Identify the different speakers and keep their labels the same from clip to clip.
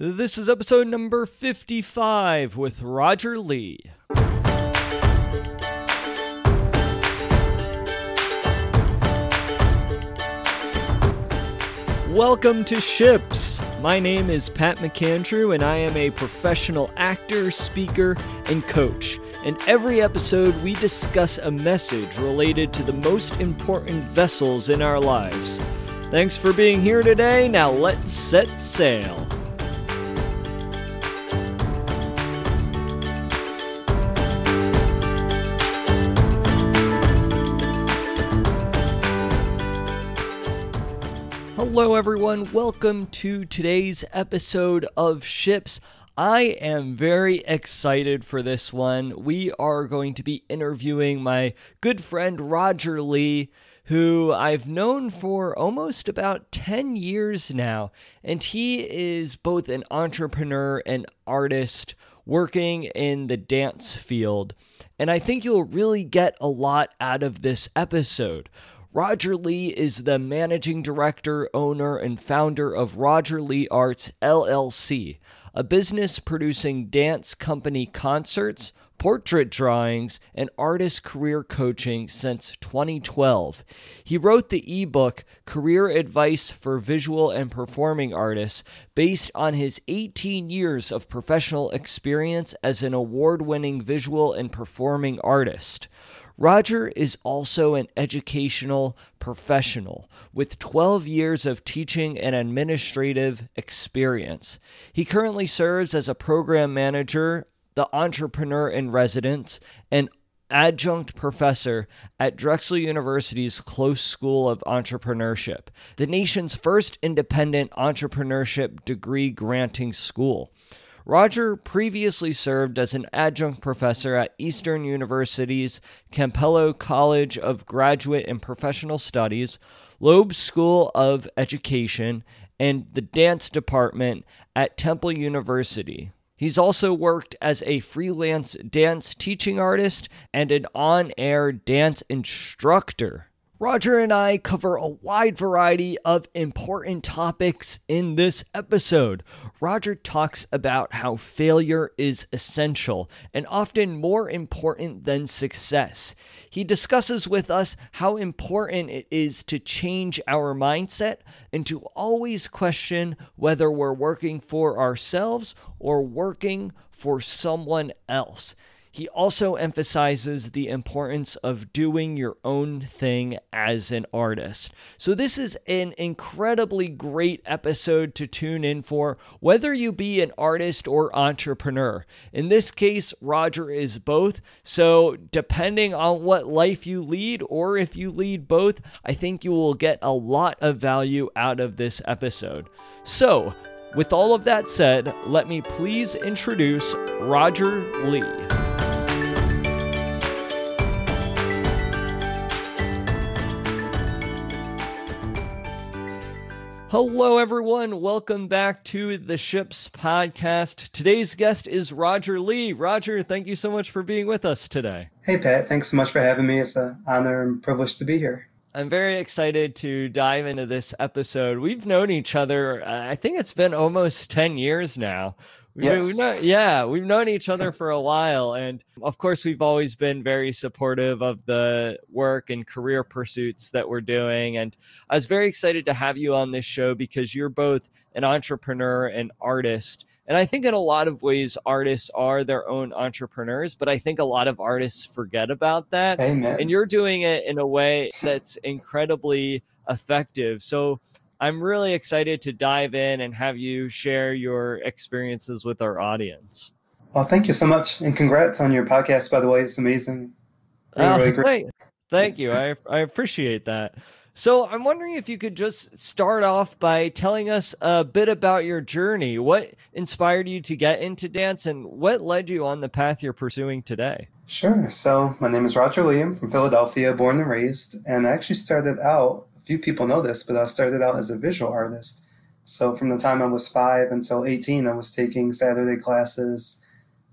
Speaker 1: This is episode number 55 with Roger Lee. Welcome to Ships. My name is Pat McAndrew, and I am a professional actor, speaker, and coach. In every episode, we discuss a message related to the most important vessels in our lives. Thanks for being here today. Now let's set sail. Hello, everyone. Welcome to today's episode of Ships. I am very excited for this one. We are going to be interviewing my good friend Roger Lee, who I've known for almost about 10 years now. And he is both an entrepreneur and artist working in the dance field. And I think you'll really get a lot out of this episode. Roger Lee is the managing director, owner, and founder of Roger Lee Arts LLC, a business producing dance company concerts, portrait drawings, and artist career coaching since 2012. He wrote the ebook Career Advice for Visual and Performing Artists based on his 18 years of professional experience as an award winning visual and performing artist. Roger is also an educational professional with 12 years of teaching and administrative experience. He currently serves as a program manager, the entrepreneur in residence, and adjunct professor at Drexel University's Close School of Entrepreneurship, the nation's first independent entrepreneurship degree granting school. Roger previously served as an adjunct professor at Eastern University's Campbell College of Graduate and Professional Studies, Loeb School of Education, and the dance department at Temple University. He's also worked as a freelance dance teaching artist and an on air dance instructor. Roger and I cover a wide variety of important topics in this episode. Roger talks about how failure is essential and often more important than success. He discusses with us how important it is to change our mindset and to always question whether we're working for ourselves or working for someone else. He also emphasizes the importance of doing your own thing as an artist. So, this is an incredibly great episode to tune in for, whether you be an artist or entrepreneur. In this case, Roger is both. So, depending on what life you lead, or if you lead both, I think you will get a lot of value out of this episode. So, with all of that said, let me please introduce Roger Lee. Hello, everyone. Welcome back to the Ships Podcast. Today's guest is Roger Lee. Roger, thank you so much for being with us today.
Speaker 2: Hey, Pat. Thanks so much for having me. It's an honor and privilege to be here.
Speaker 1: I'm very excited to dive into this episode. We've known each other, uh, I think it's been almost 10 years now.
Speaker 2: Yes.
Speaker 1: We've known, yeah, we've known each other for a while. And of course, we've always been very supportive of the work and career pursuits that we're doing. And I was very excited to have you on this show because you're both an entrepreneur and artist. And I think in a lot of ways, artists are their own entrepreneurs, but I think a lot of artists forget about that.
Speaker 2: Amen.
Speaker 1: And you're doing it in a way that's incredibly effective. So I'm really excited to dive in and have you share your experiences with our audience.
Speaker 2: Well, thank you so much. And congrats on your podcast, by the way. It's amazing.
Speaker 1: Oh, really, really great. Thank, you. I, I appreciate that. So I'm wondering if you could just start off by telling us a bit about your journey. What inspired you to get into dance and what led you on the path you're pursuing today?
Speaker 2: Sure. So my name is Roger Liam from Philadelphia, born and raised. And I actually started out few people know this, but I started out as a visual artist. So from the time I was five until 18, I was taking Saturday classes,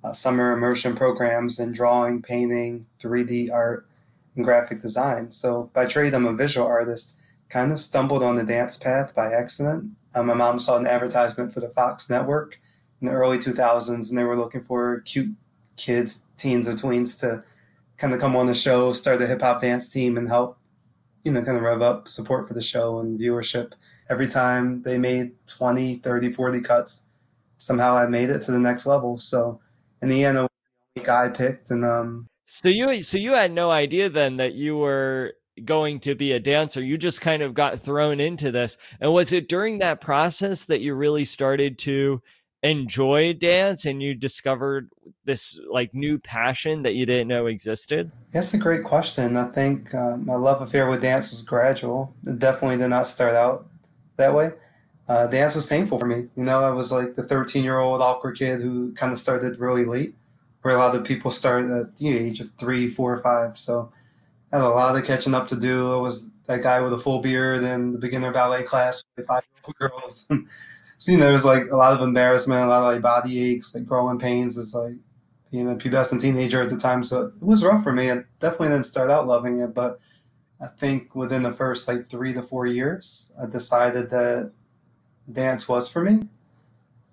Speaker 2: uh, summer immersion programs in drawing, painting, 3D art, and graphic design. So by trade, I'm a visual artist. Kind of stumbled on the dance path by accident. Uh, my mom saw an advertisement for the Fox network in the early 2000s, and they were looking for cute kids, teens, or tweens to kind of come on the show, start a hip hop dance team, and help, you know, kind of rev up support for the show and viewership. Every time they made 20, 30, 40 cuts, somehow I made it to the next level. So in the end, I the guy picked, and um.
Speaker 1: So you so you had no idea then that you were going to be a dancer. You just kind of got thrown into this. And was it during that process that you really started to enjoy dance and you discovered this like new passion that you didn't know existed?
Speaker 2: That's a great question. I think uh, my love affair with dance was gradual. It definitely did not start out that way. Uh, dance was painful for me. You know, I was like the 13 year old awkward kid who kind of started really late, where a lot of people start at the age of three, four, five. So I had a lot of catching up to do. I was that guy with a full beard in the beginner ballet class with five girls. So you know, there's like a lot of embarrassment, a lot of like body aches, like growing pains. It's like being a pubescent teenager at the time, so it was rough for me. I definitely didn't start out loving it, but I think within the first like three to four years, I decided that dance was for me,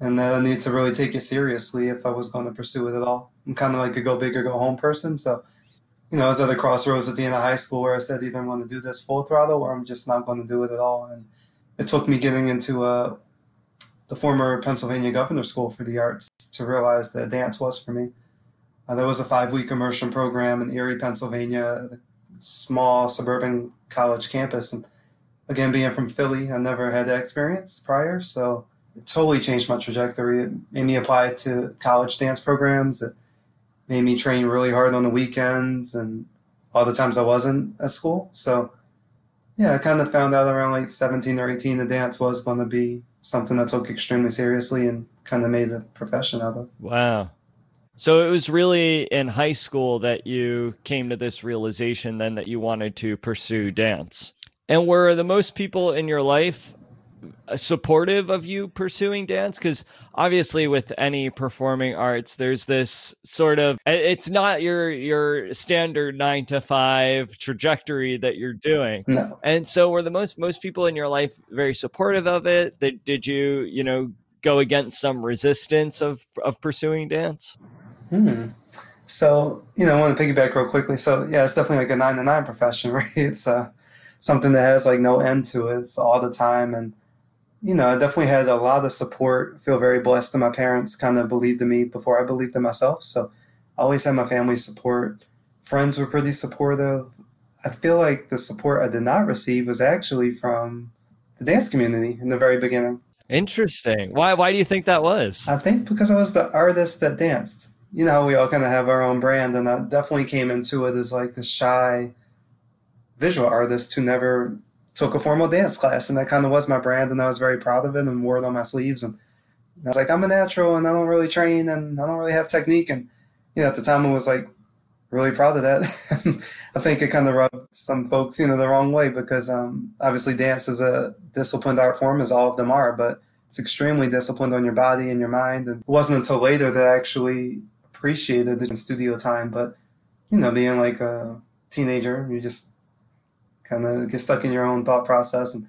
Speaker 2: and that I need to really take it seriously if I was going to pursue it at all. I'm kind of like a go big or go home person, so you know, I was at a crossroads at the end of high school where I said either I'm going to do this full throttle or I'm just not going to do it at all. And it took me getting into uh, the former Pennsylvania Governor School for the Arts to realize that dance was for me. Uh, there was a five week immersion program in Erie, Pennsylvania, small suburban college campus. And again, being from Philly, I never had that experience prior. So it totally changed my trajectory. It made me apply to college dance programs. It made me train really hard on the weekends and all the times I wasn't at school. So yeah, I kind of found out around like 17 or 18 the dance was going to be something I took extremely seriously and kind of made a profession out of.
Speaker 1: Wow. So it was really in high school that you came to this realization then that you wanted to pursue dance. And were the most people in your life supportive of you pursuing dance? Because obviously with any performing arts there's this sort of it's not your your standard 9 to 5 trajectory that you're doing.
Speaker 2: No.
Speaker 1: and so were the most most people in your life very supportive of it? That did you you know go against some resistance of of pursuing dance?
Speaker 2: Hmm. so you know i want to piggyback real quickly. So yeah it's definitely like a 9 to 9 profession right? It's uh something that has like no end to it. It's all the time. And you know, I definitely had a lot of support. I feel very blessed that my parents kind of believed in me before I believed in myself. So I always had my family's support. Friends were pretty supportive. I feel like the support I did not receive was actually from the dance community in the very beginning.
Speaker 1: Interesting. Why why do you think that was?
Speaker 2: I think because I was the artist that danced. You know, we all kind of have our own brand and I definitely came into it as like the shy visual artist who never took a formal dance class, and that kind of was my brand, and I was very proud of it and wore it on my sleeves. And I was like, I'm a natural, and I don't really train, and I don't really have technique. And you know, at the time, I was like really proud of that. I think it kind of rubbed some folks, you know, the wrong way because um, obviously dance is a disciplined art form, as all of them are, but it's extremely disciplined on your body and your mind. And it wasn't until later that I actually appreciated the studio time. But you know, being like a teenager, you just kind of get stuck in your own thought process. And,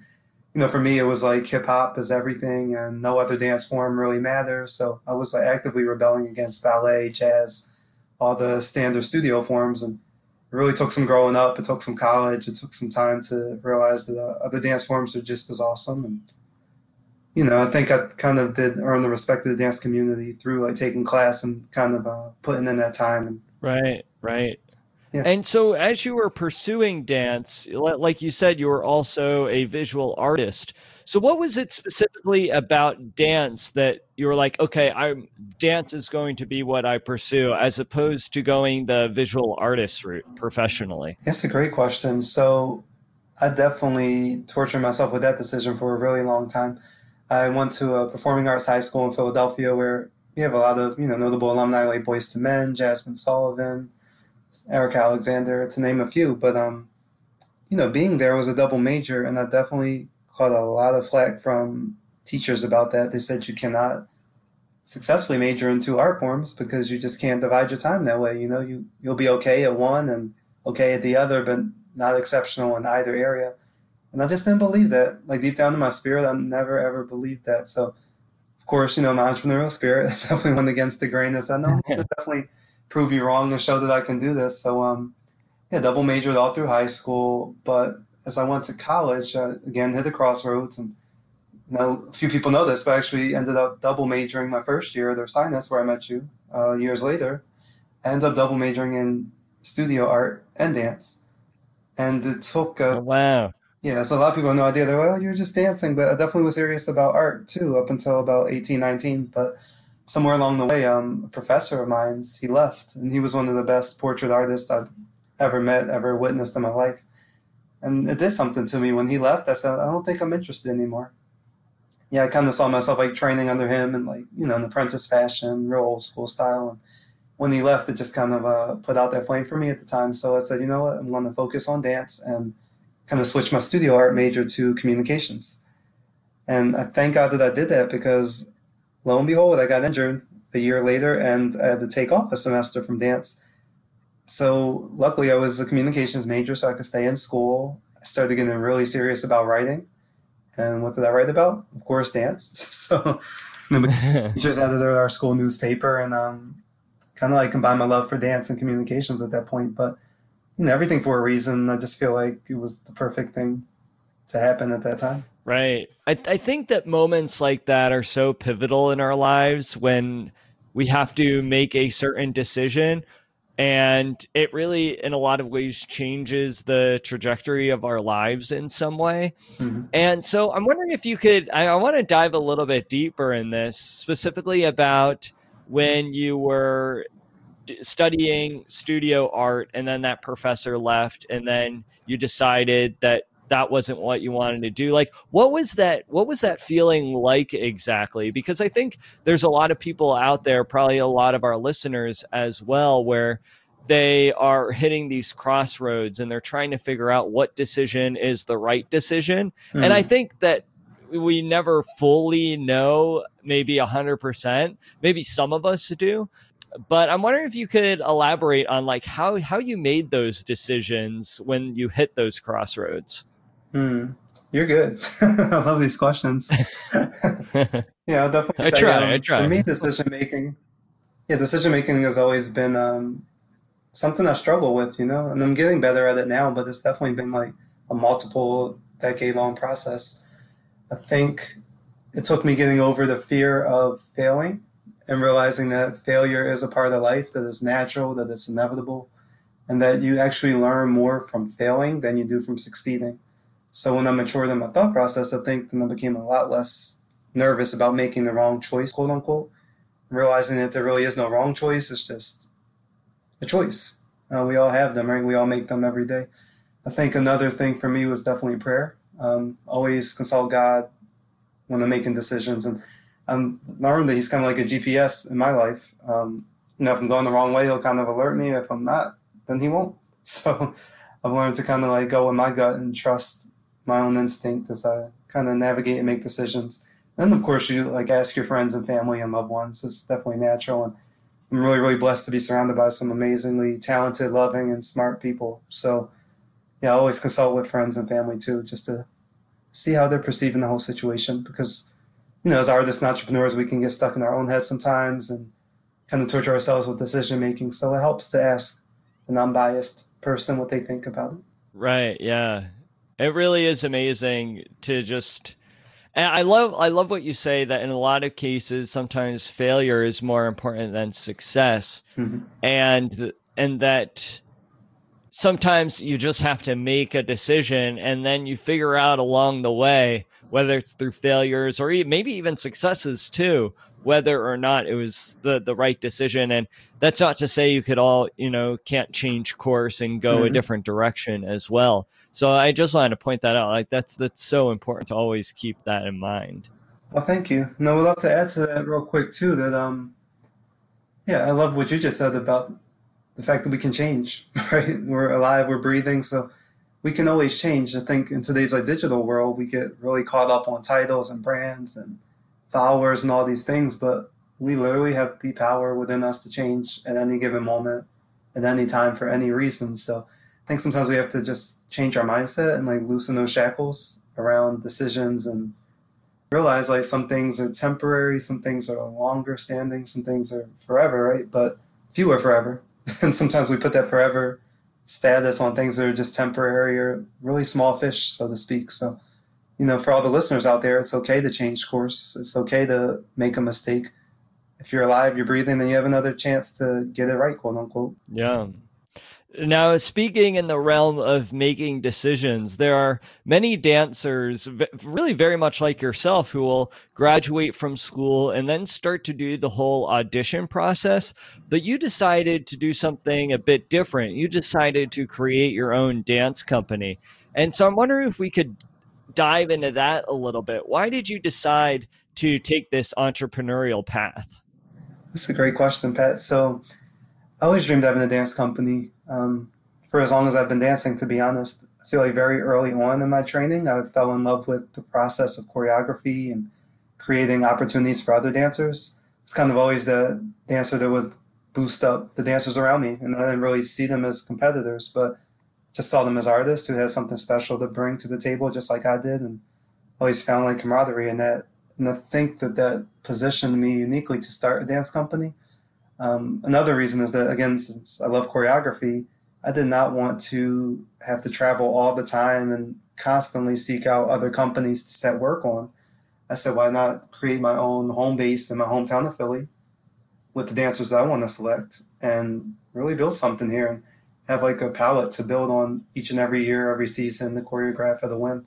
Speaker 2: you know, for me, it was like hip hop is everything and no other dance form really matters. So I was like actively rebelling against ballet, jazz, all the standard studio forms. And it really took some growing up. It took some college. It took some time to realize that uh, other dance forms are just as awesome. And, you know, I think I kind of did earn the respect of the dance community through like taking class and kind of uh, putting in that time. And,
Speaker 1: right, right. Yeah. And so, as you were pursuing dance, like you said, you were also a visual artist. So, what was it specifically about dance that you were like, okay, I'm dance is going to be what I pursue, as opposed to going the visual artist route professionally?
Speaker 2: That's a great question. So, I definitely tortured myself with that decision for a really long time. I went to a performing arts high school in Philadelphia where we have a lot of you know notable alumni like Boyz II Men, Jazmine Sullivan. Eric Alexander, to name a few. But um, you know, being there was a double major, and I definitely caught a lot of flack from teachers about that. They said you cannot successfully major in two art forms because you just can't divide your time that way. You know, you you'll be okay at one and okay at the other, but not exceptional in either area. And I just didn't believe that. Like deep down in my spirit, I never ever believed that. So, of course, you know, my entrepreneurial spirit definitely went against the grain and said, no, definitely prove you wrong and show that I can do this. So, um, yeah, double majored all through high school. But as I went to college, again, hit the crossroads. And now a few people know this, but I actually ended up double majoring my first year at Ursinus, where I met you uh, years later. I ended up double majoring in studio art and dance. And it took.
Speaker 1: Uh, oh, wow.
Speaker 2: Yeah, so a lot of people have no idea. They're like, well, you were just dancing. But I definitely was serious about art too, up until about 18, 19. But somewhere along the way, um, a professor of mine's, he left. And he was one of the best portrait artists I've ever met, ever witnessed in my life. And it did something to me when he left. I said, I don't think I'm interested anymore. Yeah, I kind of saw myself like training under him and like, you know, an apprentice fashion, real old school style. And when he left, it just kind of uh, put out that flame for me at the time. So I said, you know what, I'm going to focus on dance and kind of switch my studio art major to communications. And I thank God that I did that because lo and behold, I got injured a year later and I had to take off a semester from dance. So luckily, I was a communications major, so I could stay in school. I started getting really serious about writing. And what did I write about? Of course, dance. so the teachers edited our school newspaper and um, kind of like combined my love for dance and communications at that point. But you know, everything for a reason. I just feel like it was the perfect thing to happen at that time.
Speaker 1: Right. I, I think that moments like that are so pivotal in our lives when we have to make a certain decision. And it really, in a lot of ways, changes the trajectory of our lives in some way. Mm-hmm. And so I'm wondering if you could, I, I want to dive a little bit deeper in this, specifically about when you were studying studio art and then that professor left and then you decided that that wasn't what you wanted to do like what was that what was that feeling like exactly because i think there's a lot of people out there probably a lot of our listeners as well where they are hitting these crossroads and they're trying to figure out what decision is the right decision mm. and i hmm. think that we never fully know maybe 100% maybe some of us do but I'm wondering if you could elaborate on like how how you made those decisions when you hit those crossroads.
Speaker 2: Hmm. You're good. I love these questions. yeah, I'll definitely
Speaker 1: I
Speaker 2: say,
Speaker 1: try.
Speaker 2: Um,
Speaker 1: I try.
Speaker 2: For me, decision making, yeah, decision making has always been um, something I struggle with, you know, and I'm getting better at it now. But it's definitely been like a multiple decade long process. I think it took me getting over the fear of failing and realizing that failure is a part of life, that is natural, that it's inevitable, and that you actually learn more from failing than you do from succeeding. So when I matured in my thought process, I think then I became a lot less nervous about making the wrong choice, quote unquote, realizing that there really is no wrong choice. It's just a choice. Uh, we all have them, right? We all make them every day. I think another thing for me was definitely prayer. Um, always consult God when I'm making decisions. And I'm learned that he's kind of like a GPS in my life. Um, you know, if I'm going the wrong way, he'll kind of alert me. If I'm not, then he won't. So I've learned to kind of like go with my gut and trust my own instinct as I kind of navigate and make decisions. And of course, you like ask your friends and family and loved ones. It's definitely natural. And I'm really, really blessed to be surrounded by some amazingly talented, loving, and smart people. So, yeah, I always consult with friends and family too, just to see how they're perceiving the whole situation because you know, as artists and entrepreneurs, we can get stuck in our own heads sometimes and kind of torture ourselves with decision making. So it helps to ask an unbiased person what they think about it.
Speaker 1: Right. Yeah. It really is amazing to just. And I love I love what you say that in a lot of cases sometimes failure is more important than success, mm-hmm. and and that sometimes you just have to make a decision and then you figure out along the way whether it's through failures or maybe even successes too, whether or not it was the the right decision. And that's not to say you could all you know can't change course and go mm-hmm. a different direction as well. So I just wanted to point that out. Like that's that's so important to always keep that in mind.
Speaker 2: Well, thank you. No, we'd love to add to that real quick too. That um, yeah, I love what you just said about the fact that we can change. Right, we're alive, we're breathing, so we can always change. I think in today's like digital world, we get really caught up on titles and brands and followers and all these things, but we literally have the power within us to change at any given moment, at any time for any reason. So I think sometimes we have to just change our mindset and like loosen those shackles around decisions and realize like some things are temporary, some things are longer standing, some things are forever, right? But few are forever. and sometimes we put that forever status on things that are just temporary or really small fish, so to speak. So, you know, for all the listeners out there, it's okay to change course. It's okay to make a mistake. If you're alive, you're breathing, then you have another chance to get it right, quote unquote.
Speaker 1: Yeah. Now, speaking in the realm of making decisions, there are many dancers, really very much like yourself, who will graduate from school and then start to do the whole audition process. But you decided to do something a bit different. You decided to create your own dance company. And so I'm wondering if we could dive into that a little bit. Why did you decide to take this entrepreneurial path?
Speaker 2: That's a great question, Pat. So, I always dreamed of having a dance company um, for as long as I've been dancing, to be honest. I feel like very early on in my training, I fell in love with the process of choreography and creating opportunities for other dancers. It's kind of always the dancer that would boost up the dancers around me, and I didn't really see them as competitors, but just saw them as artists who had something special to bring to the table, just like I did, and always found like camaraderie in that. And I think that that positioned me uniquely to start a dance company um, another reason is that, again, since I love choreography, I did not want to have to travel all the time and constantly seek out other companies to set work on. I said, why not create my own home base in my hometown of Philly with the dancers that I want to select and really build something here have like a palette to build on each and every year, every season, the choreograph at the whim.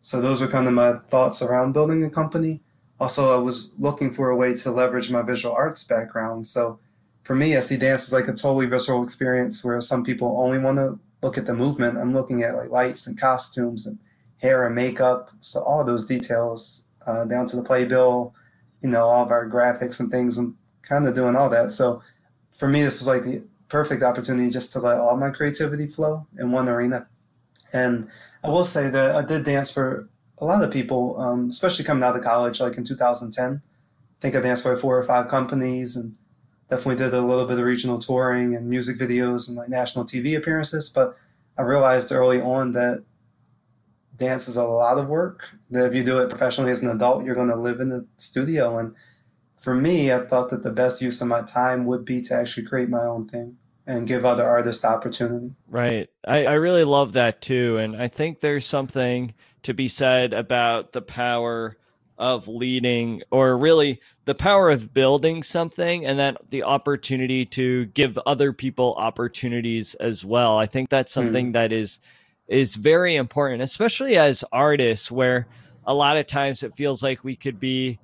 Speaker 2: So those are kind of my thoughts around building a company. Also, I was looking for a way to leverage my visual arts background. So for me, I see dance as like a totally visceral experience where some people only want to look at the movement. I'm looking at like lights and costumes and hair and makeup. So all of those details uh, down to the playbill, you know, all of our graphics and things and kind of doing all that. So for me, this was like the perfect opportunity just to let all my creativity flow in one arena. And I will say that I did dance for a lot of people, um, especially coming out of college, like in 2010. I think I danced for four or five companies and definitely did a little bit of regional touring and music videos and like national TV appearances. But I realized early on that dance is a lot of work. That if you do it professionally as an adult, you're going to live in the studio. And for me, I thought that the best use of my time would be to actually create my own thing and give other artists opportunity.
Speaker 1: Right. I, I really love that too. And I think there's something to be said about the power of leading or really the power of building something and then the opportunity to give other people opportunities as well. I think that's hmm. something mm. that is is very important, especially as artists where a lot of times it feels like we could be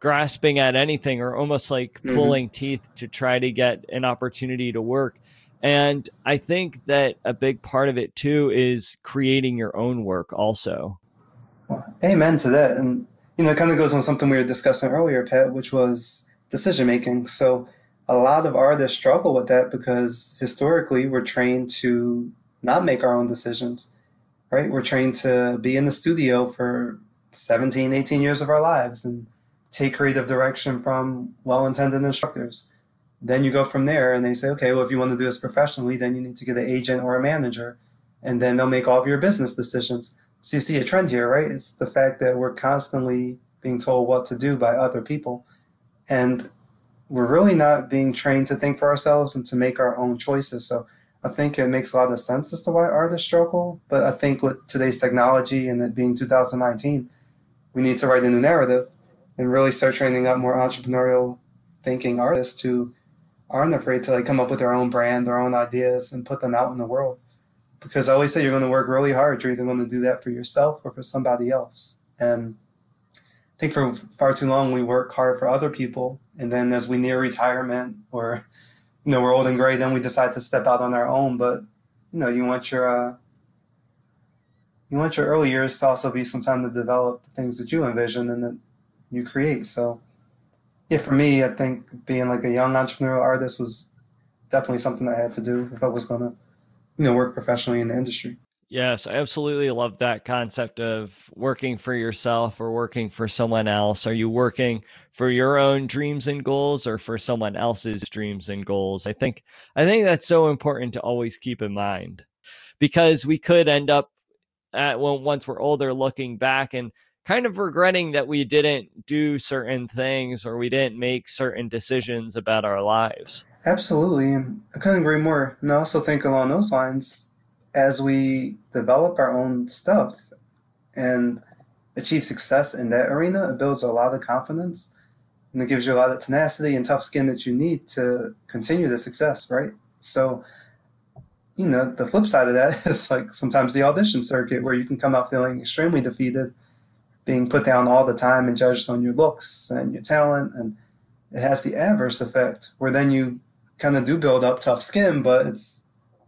Speaker 1: grasping at anything or almost like mm-hmm. pulling teeth to try to get an opportunity to work. And I think that a big part of it too is creating your own work also.
Speaker 2: Well, amen to that. And you know, it kind of goes on something we were discussing earlier, Pat, which was decision making. So a lot of artists struggle with that because historically we're trained to not make our own decisions, right? We're trained to be in the studio for 17, 18 years of our lives and take creative direction from well intended instructors. Then you go from there and they say, okay, well, if you want to do this professionally, then you need to get an agent or a manager. And then they'll make all of your business decisions. So you see a trend here, right? It's the fact that we're constantly being told what to do by other people. And we're really not being trained to think for ourselves and to make our own choices. So I think it makes a lot of sense as to why artists struggle. But I think with today's technology and it being 2019, we need to write a new narrative and really start training up more entrepreneurial thinking artists who aren't afraid to like come up with their own brand, their own ideas, and put them out in the world because I always say you're going to work really hard. You're either going to do that for yourself or for somebody else. And I think for far too long we work hard for other people, and then as we near retirement or you know we're old and gray, then we decide to step out on our own. But you know you want your uh, you want your early years to also be some time to develop the things that you envision and that you create. So yeah, for me, I think being like a young entrepreneurial artist was definitely something I had to do if I was to you know work professionally in the industry.
Speaker 1: Yes, I absolutely love that concept of working for yourself or working for someone else. Are you working for your own dreams and goals or for someone else's dreams and goals? I think I think that's so important to always keep in mind. because we could end up at when once we're older looking back and kind of regretting that we didn't do certain things or we didn't make certain decisions about our lives.
Speaker 2: Absolutely. And I couldn't agree more. And I also think along those lines, as we develop our own stuff and achieve success in that arena, it builds a lot of confidence and it gives you a lot of tenacity and tough skin that you need to continue the success, right? So, you know, the flip side of that is like sometimes the audition circuit where you can come out feeling extremely defeated being put down all the time and judged on your looks and your talent. And it has the adverse effect where then you kind of do build up tough skin, but it's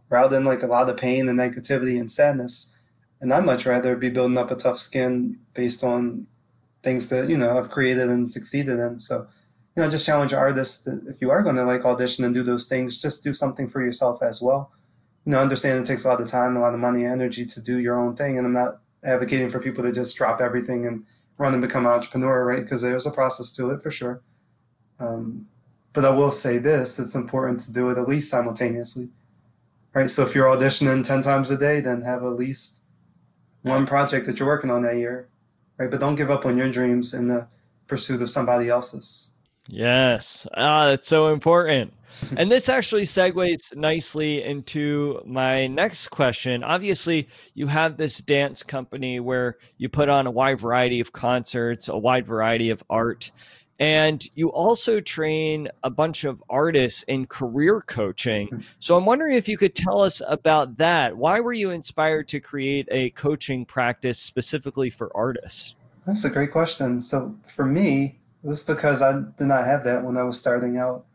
Speaker 2: rather than like a lot of pain and negativity and sadness. And I'd much rather be building up a tough skin based on things that, you know, I've created and succeeded in. So, you know, just challenge artists that if you are going to like audition and do those things, just do something for yourself as well. You know, understand it takes a lot of time, a lot of money, energy to do your own thing. And I'm not advocating for people to just drop everything and run and become an entrepreneur, right? Because there's a process to it for sure. Um, but I will say this: it's important to do it at least simultaneously, right? So if you're auditioning ten times a day, then have at least one project that you're working on that year, right? But don't give up on your dreams in the pursuit of somebody else's.
Speaker 1: Yes, ah, it's so important and this actually segues nicely into my next question. Obviously, you have this dance company where you put on a wide variety of concerts, a wide variety of art, and you also train a bunch of artists in career coaching. So I'm wondering if you could tell us about that. Why were you inspired to create a coaching practice specifically for artists?
Speaker 2: That's a great question. So for me, it was because I did not have that when I was starting out.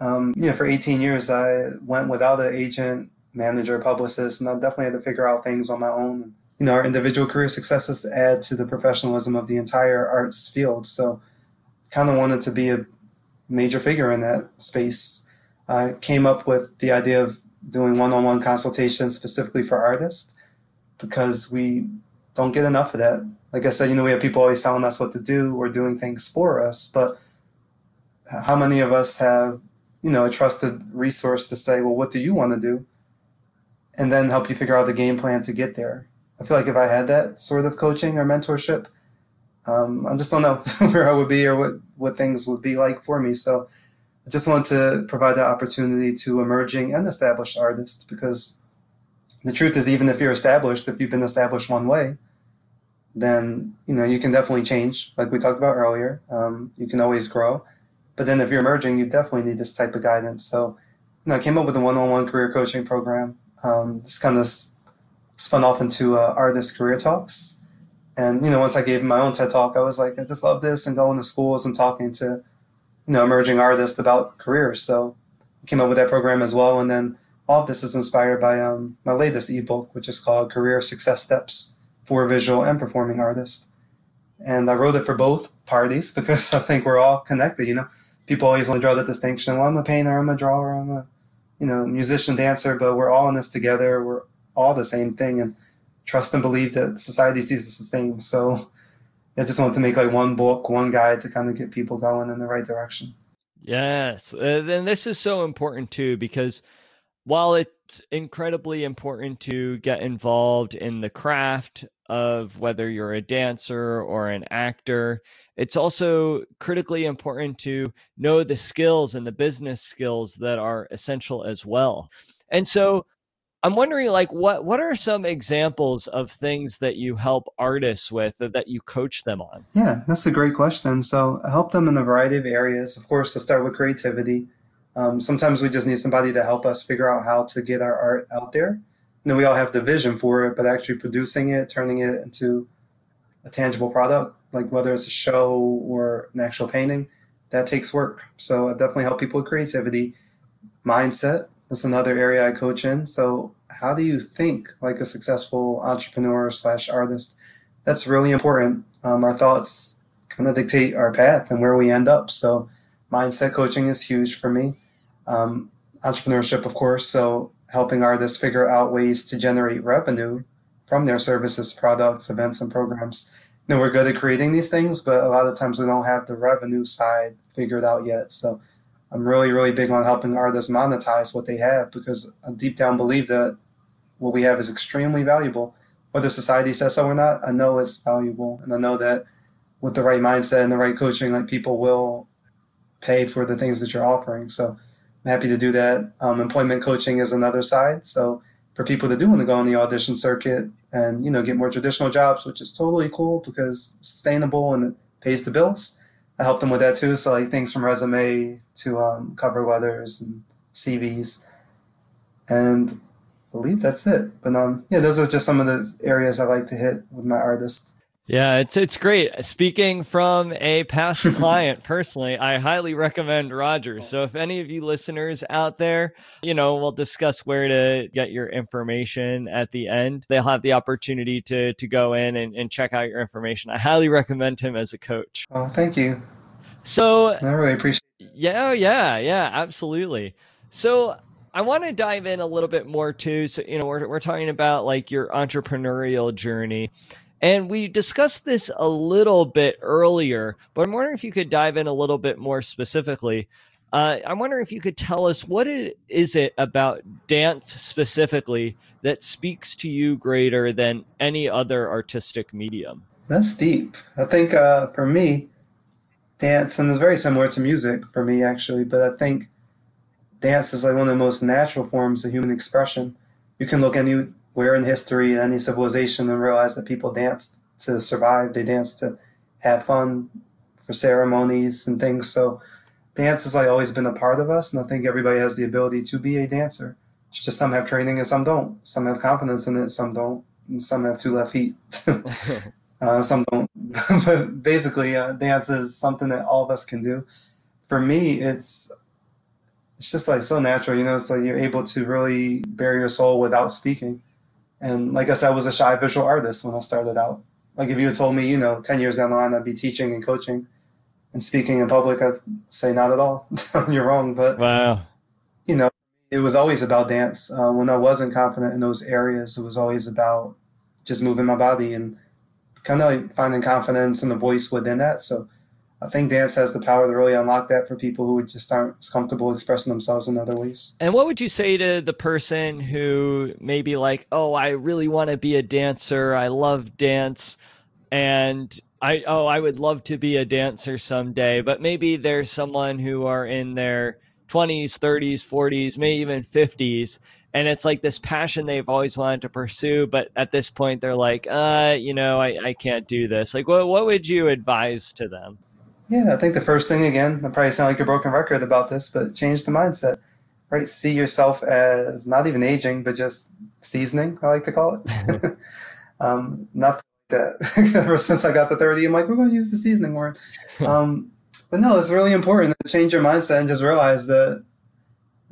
Speaker 2: Um, you know, for 18 years, I went without an agent, manager, publicist, and I definitely had to figure out things on my own. You know, our individual career successes add to the professionalism of the entire arts field. So, kind of wanted to be a major figure in that space. I came up with the idea of doing one-on-one consultations specifically for artists because we don't get enough of that. Like I said, you know, we have people always telling us what to do or doing things for us, but how many of us have you know, a trusted resource to say, well, what do you want to do? And then help you figure out the game plan to get there. I feel like if I had that sort of coaching or mentorship, um, I just don't know where I would be or what, what things would be like for me. So I just want to provide that opportunity to emerging and established artists because the truth is, even if you're established, if you've been established one way, then you know you can definitely change, like we talked about earlier. Um, you can always grow, but then if you're emerging, you definitely need this type of guidance. So, you know, I came up with a one-on-one career coaching program. Um, this kind of spun off into uh, artist career talks. And, you know, once I gave my own TED talk, I was like, I just love this and going to schools and talking to, you know, emerging artists about careers. So I came up with that program as well. And then all of this is inspired by um, my latest ebook, which is called Career Success Steps for Visual and Performing Artists. And I wrote it for both parties because I think we're all connected, you know people always want to draw the distinction. Well, I'm a painter, I'm a drawer, I'm a you know musician, dancer, but we're all in this together. We're all the same thing, and trust and believe that society sees us the same. So I just want to make like one book, one guide to kind of get people going in the right direction.
Speaker 1: Yes, uh, and this is so important too because while it's incredibly important to get involved in the craft of whether you're a dancer or an actor, it's also critically important to know the skills and the business skills that are essential as well. And so I'm wondering like what what are some examples of things that you help artists with that you coach them on?
Speaker 2: Yeah, that's a great question. So I help them in a variety of areas. Of course, to start with creativity. Um, sometimes we just need somebody to help us figure out how to get our art out there. And then we all have the vision for it, but actually producing it, turning it into a tangible product, like whether it's a show or an actual painting, that takes work. So I definitely help people with creativity. Mindset, that's another area I coach in. So how do you think like a successful entrepreneur slash artist? That's really important. Um, our thoughts kind of dictate our path and where we end up. So mindset coaching is huge for me. Um, entrepreneurship, of course. So helping artists figure out ways to generate revenue from their services, products, events, and programs. Know, we're good at creating these things, but a lot of times we don't have the revenue side figured out yet. So I'm really, really big on helping artists monetize what they have because I deep down believe that what we have is extremely valuable. Whether society says so or not, I know it's valuable. And I know that with the right mindset and the right coaching, like people will pay for the things that you're offering. So I'm happy to do that. Um, employment coaching is another side. So for people that do want to go on the audition circuit and you know get more traditional jobs, which is totally cool because sustainable and it pays the bills. I help them with that too. So like things from resume to um, cover letters and CVs, and I believe that's it. But um, yeah, those are just some of the areas I like to hit with my artists.
Speaker 1: Yeah, it's it's great. Speaking from a past client personally, I highly recommend Rogers. So if any of you listeners out there, you know, we'll discuss where to get your information at the end. They'll have the opportunity to to go in and, and check out your information. I highly recommend him as a coach.
Speaker 2: Oh, thank you.
Speaker 1: So
Speaker 2: I really appreciate
Speaker 1: it. Yeah, yeah, yeah, absolutely. So I want to dive in a little bit more too. So, you know, we're, we're talking about like your entrepreneurial journey. And we discussed this a little bit earlier, but I'm wondering if you could dive in a little bit more specifically. Uh, I'm wondering if you could tell us what it, is it about dance specifically that speaks to you greater than any other artistic medium?
Speaker 2: That's deep. I think uh, for me, dance, and it's very similar to music for me actually, but I think dance is like one of the most natural forms of human expression. You can look any where in history, any civilization, and realize that people danced to survive. They danced to have fun for ceremonies and things. So dance has like always been a part of us, and I think everybody has the ability to be a dancer. It's just some have training and some don't. Some have confidence in it, some don't, and some have two left feet. uh, some don't. but basically, uh, dance is something that all of us can do. For me, it's it's just like so natural. You know, it's like you're able to really bare your soul without speaking and like I said, I was a shy visual artist when I started out. Like if you had told me, you know, 10 years down the line, I'd be teaching and coaching and speaking in public, I'd say not at all. You're wrong. But,
Speaker 1: wow.
Speaker 2: you know, it was always about dance. Uh, when I wasn't confident in those areas, it was always about just moving my body and kind of like finding confidence and the voice within that. So I think dance has the power to really unlock that for people who just aren't as comfortable expressing themselves in other ways.
Speaker 1: And what would you say to the person who may be like, "Oh, I really want to be a dancer. I love dance." And I oh, I would love to be a dancer someday, but maybe there's someone who are in their 20s, 30s, 40s, maybe even 50s and it's like this passion they've always wanted to pursue but at this point they're like uh you know i, I can't do this like what, what would you advise to them
Speaker 2: yeah, I think the first thing again, I probably sound like a broken record about this, but change the mindset. Right? See yourself as not even aging, but just seasoning, I like to call it. Mm-hmm. um, not that ever since I got to 30, I'm like, we're going to use the seasoning word. Um, but no, it's really important to change your mindset and just realize that,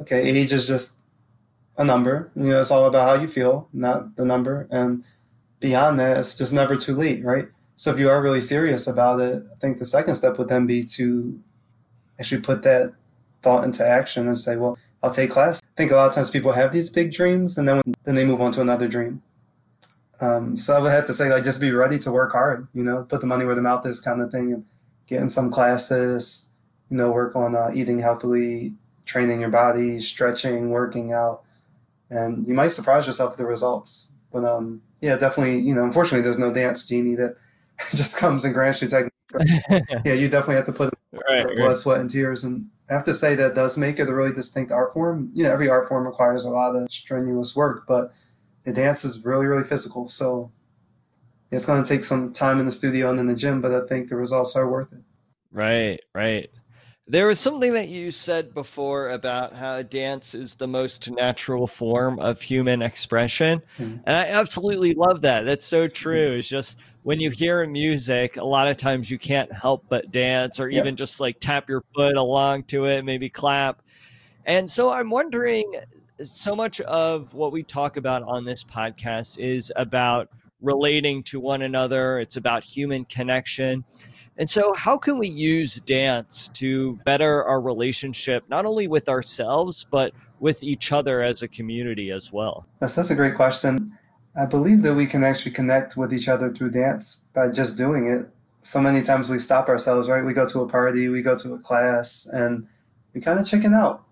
Speaker 2: okay, age is just a number. You know, it's all about how you feel, not the number. And beyond that, it's just never too late, right? So if you are really serious about it, I think the second step would then be to actually put that thought into action and say, well, I'll take class. I think a lot of times people have these big dreams and then then they move on to another dream. Um, so I would have to say, like, just be ready to work hard. You know, put the money where the mouth is, kind of thing, and get in some classes. You know, work on uh, eating healthily, training your body, stretching, working out, and you might surprise yourself with the results. But um, yeah, definitely. You know, unfortunately, there's no dance genie that just comes and grants you technique. yeah, you definitely have to put right, blood, right. sweat, and tears. And I have to say that does make it a really distinct art form. You know, every art form requires a lot of strenuous work, but the dance is really, really physical. So it's going to take some time in the studio and in the gym, but I think the results are worth it.
Speaker 1: Right, right. There was something that you said before about how dance is the most natural form of human expression. Mm-hmm. And I absolutely love that. That's so true. It's just when you hear music, a lot of times you can't help but dance or even just like tap your foot along to it, maybe clap. And so I'm wondering so much of what we talk about on this podcast is about relating to one another, it's about human connection. And so, how can we use dance to better our relationship, not only with ourselves, but with each other as a community as well?
Speaker 2: That's, that's a great question. I believe that we can actually connect with each other through dance by just doing it. So many times we stop ourselves, right? We go to a party, we go to a class, and we kind of chicken out.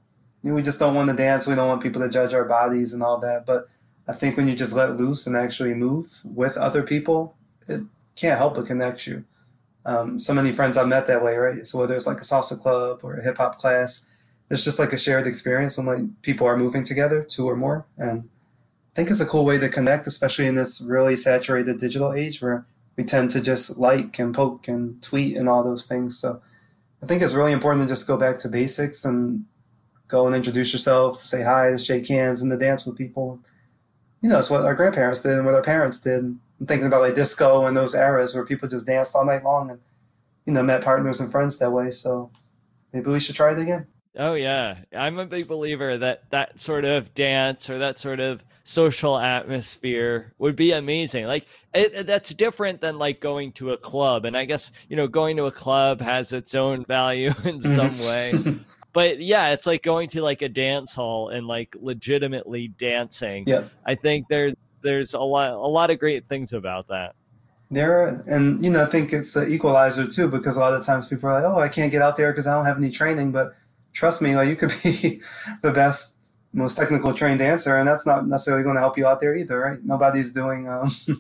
Speaker 2: You know, we just don't want to dance. We don't want people to judge our bodies and all that. But I think when you just let loose and actually move with other people, it can't help but connect you. Um, so many friends I've met that way, right? So whether it's like a salsa club or a hip hop class, there's just like a shared experience when like people are moving together, two or more, and I think it's a cool way to connect, especially in this really saturated digital age where we tend to just like and poke and tweet and all those things. So I think it's really important to just go back to basics and go and introduce yourselves, say hi, shake hands, and to dance with people. You know, it's what our grandparents did and what our parents did. I'm thinking about like disco and those eras where people just danced all night long and, you know, met partners and friends that way. So maybe we should try it again.
Speaker 1: Oh yeah, I'm a big believer that that sort of dance or that sort of social atmosphere would be amazing. Like it, that's different than like going to a club, and I guess you know going to a club has its own value in some mm-hmm. way. but yeah, it's like going to like a dance hall and like legitimately dancing.
Speaker 2: Yeah,
Speaker 1: I think there's there's a lot a lot of great things about that.
Speaker 2: There are, and you know, I think it's an equalizer too because a lot of times people are like, "Oh, I can't get out there because I don't have any training," but trust me, like you could be the best, most technical trained dancer, and that's not necessarily going to help you out there either, right? Nobody's doing, um, you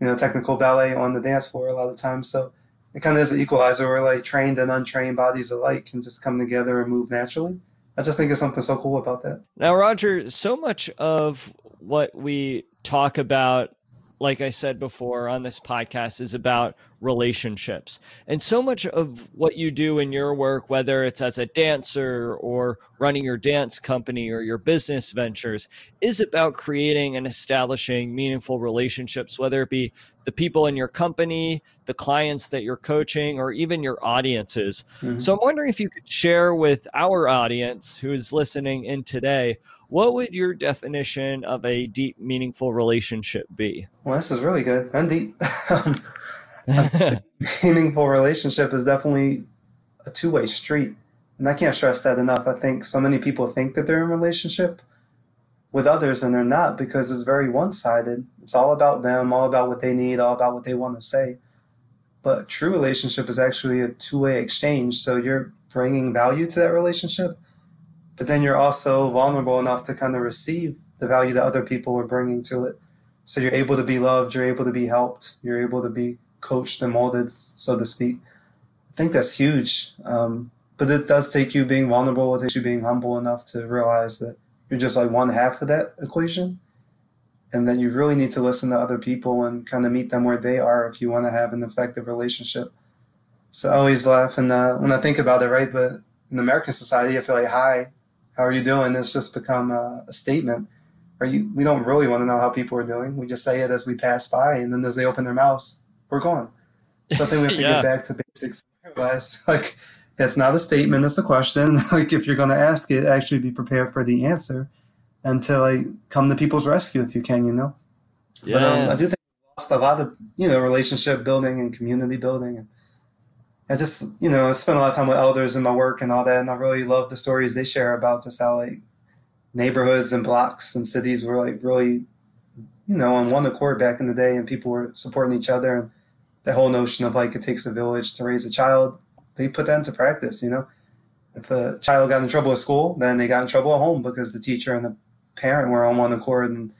Speaker 2: know, technical ballet on the dance floor a lot of times, so it kind of is an equalizer where like trained and untrained bodies alike can just come together and move naturally. I just think it's something so cool about that.
Speaker 1: Now, Roger, so much of what we talk about like I said before on this podcast, is about relationships. And so much of what you do in your work, whether it's as a dancer or running your dance company or your business ventures, is about creating and establishing meaningful relationships, whether it be the people in your company, the clients that you're coaching, or even your audiences. Mm-hmm. So I'm wondering if you could share with our audience who is listening in today what would your definition of a deep, meaningful relationship be?
Speaker 2: Well, this is really good and deep. Um, meaningful relationship is definitely a two way street. And I can't stress that enough. I think so many people think that they're in a relationship with others and they're not because it's very one sided. It's all about them, all about what they need, all about what they want to say. But true relationship is actually a two way exchange. So you're bringing value to that relationship but then you're also vulnerable enough to kind of receive the value that other people are bringing to it. So you're able to be loved, you're able to be helped, you're able to be coached and molded, so to speak. I think that's huge. Um, but it does take you being vulnerable, it takes you being humble enough to realize that you're just like one half of that equation. And that you really need to listen to other people and kind of meet them where they are if you want to have an effective relationship. So I always laugh and uh, when I think about it, right? But in American society, I feel like hi how are you doing? It's just become a, a statement. Are you? We don't really want to know how people are doing. We just say it as we pass by, and then as they open their mouths, we're gone. Something we have to yeah. get back to basics. Realize like it's not a statement; it's a question. like if you're going to ask it, actually be prepared for the answer, and to like come to people's rescue if you can. You know. Yes. But um, I do think we lost a lot of you know relationship building and community building and I just, you know, I spend a lot of time with elders in my work and all that, and I really love the stories they share about just how like neighborhoods and blocks and cities were like really, you know, on one accord back in the day, and people were supporting each other. And the whole notion of like it takes a village to raise a child, they put that into practice. You know, if a child got in trouble at school, then they got in trouble at home because the teacher and the parent were on one accord. And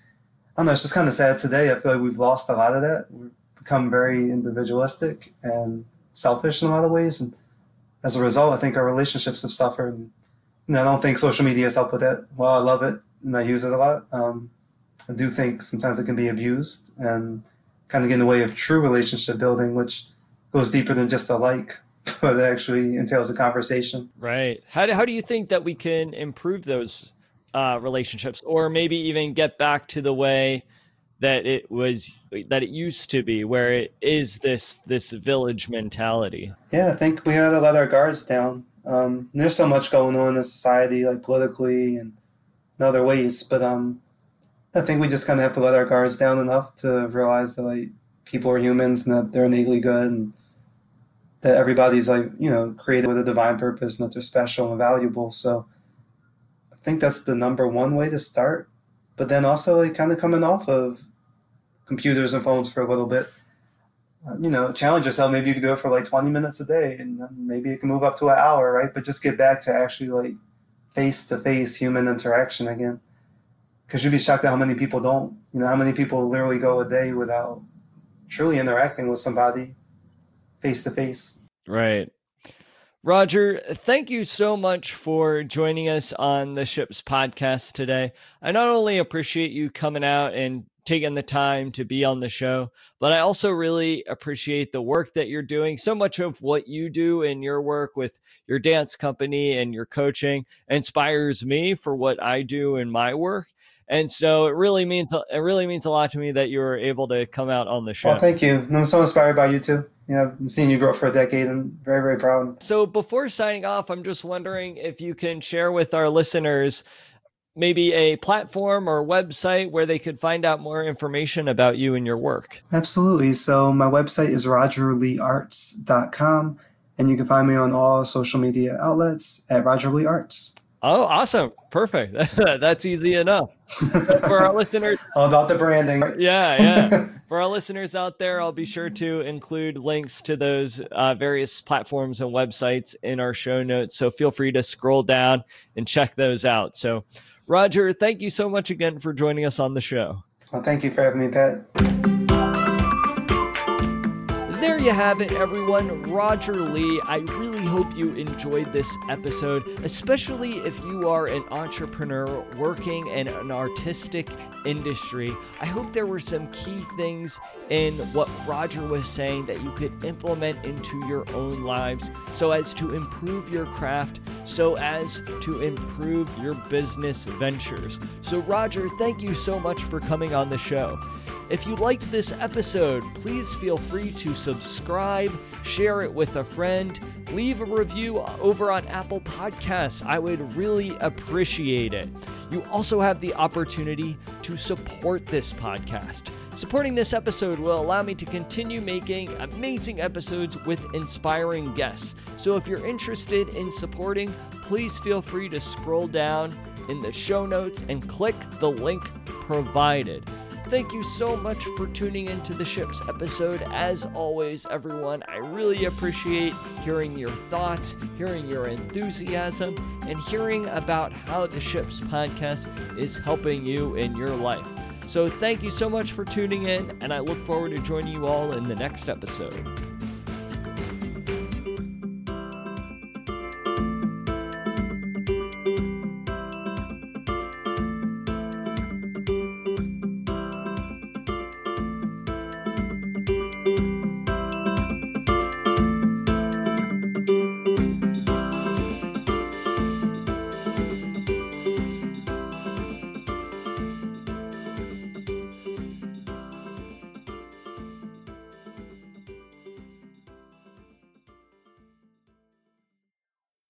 Speaker 2: I don't know, it's just kind of sad today. I feel like we've lost a lot of that. We've become very individualistic and selfish in a lot of ways, and as a result, I think our relationships have suffered. And, I don't think social media has helped with that. While I love it and I use it a lot, um, I do think sometimes it can be abused and kind of get in the way of true relationship building, which goes deeper than just a like, but actually entails a conversation.
Speaker 1: Right. How do, how do you think that we can improve those uh, relationships or maybe even get back to the way that it was that it used to be where it is this this village mentality.
Speaker 2: Yeah i think we had to let our guards down. Um, there's so much going on in society like politically and in other ways but um, i think we just kind of have to let our guards down enough to realize that like people are humans and that they're innately good and that everybody's like you know created with a divine purpose and that they're special and valuable. So i think that's the number one way to start but then also like kind of coming off of computers and phones for a little bit. Uh, you know, challenge yourself. Maybe you can do it for like 20 minutes a day, and maybe it can move up to an hour, right? But just get back to actually like face to face human interaction again. because you'd be shocked at how many people don't. You know, how many people literally go a day without truly interacting with somebody face to face.
Speaker 1: Right. Roger, thank you so much for joining us on the Ships podcast today. I not only appreciate you coming out and taking the time to be on the show, but I also really appreciate the work that you're doing. So much of what you do in your work with your dance company and your coaching inspires me for what I do in my work. And so it really means it really means a lot to me that you were able to come out on the show.
Speaker 2: Well, thank you. I'm so inspired by you too. You know, I've seen you grow for a decade and very, very proud.
Speaker 1: So before signing off, I'm just wondering if you can share with our listeners maybe a platform or website where they could find out more information about you and your work.
Speaker 2: Absolutely. So my website is rogerleearts.com and you can find me on all social media outlets at Roger Lee Arts.
Speaker 1: Oh, awesome. Perfect. That's easy enough. For our listeners,
Speaker 2: all about the branding.
Speaker 1: Yeah, yeah. For our listeners out there, I'll be sure to include links to those uh, various platforms and websites in our show notes. So feel free to scroll down and check those out. So, Roger, thank you so much again for joining us on the show.
Speaker 2: Well, thank you for having me, Pat
Speaker 1: you have it, everyone. Roger Lee. I really hope you enjoyed this episode, especially if you are an entrepreneur working in an artistic industry. I hope there were some key things in what Roger was saying that you could implement into your own lives so as to improve your craft, so as to improve your business ventures. So, Roger, thank you so much for coming on the show. If you liked this episode, please feel free to subscribe, share it with a friend, leave a review over on Apple Podcasts. I would really appreciate it. You also have the opportunity to support this podcast. Supporting this episode will allow me to continue making amazing episodes with inspiring guests. So if you're interested in supporting, please feel free to scroll down in the show notes and click the link provided. Thank you so much for tuning into the Ships episode. As always, everyone, I really appreciate hearing your thoughts, hearing your enthusiasm, and hearing about how the Ships podcast is helping you in your life. So, thank you so much for tuning in, and I look forward to joining you all in the next episode.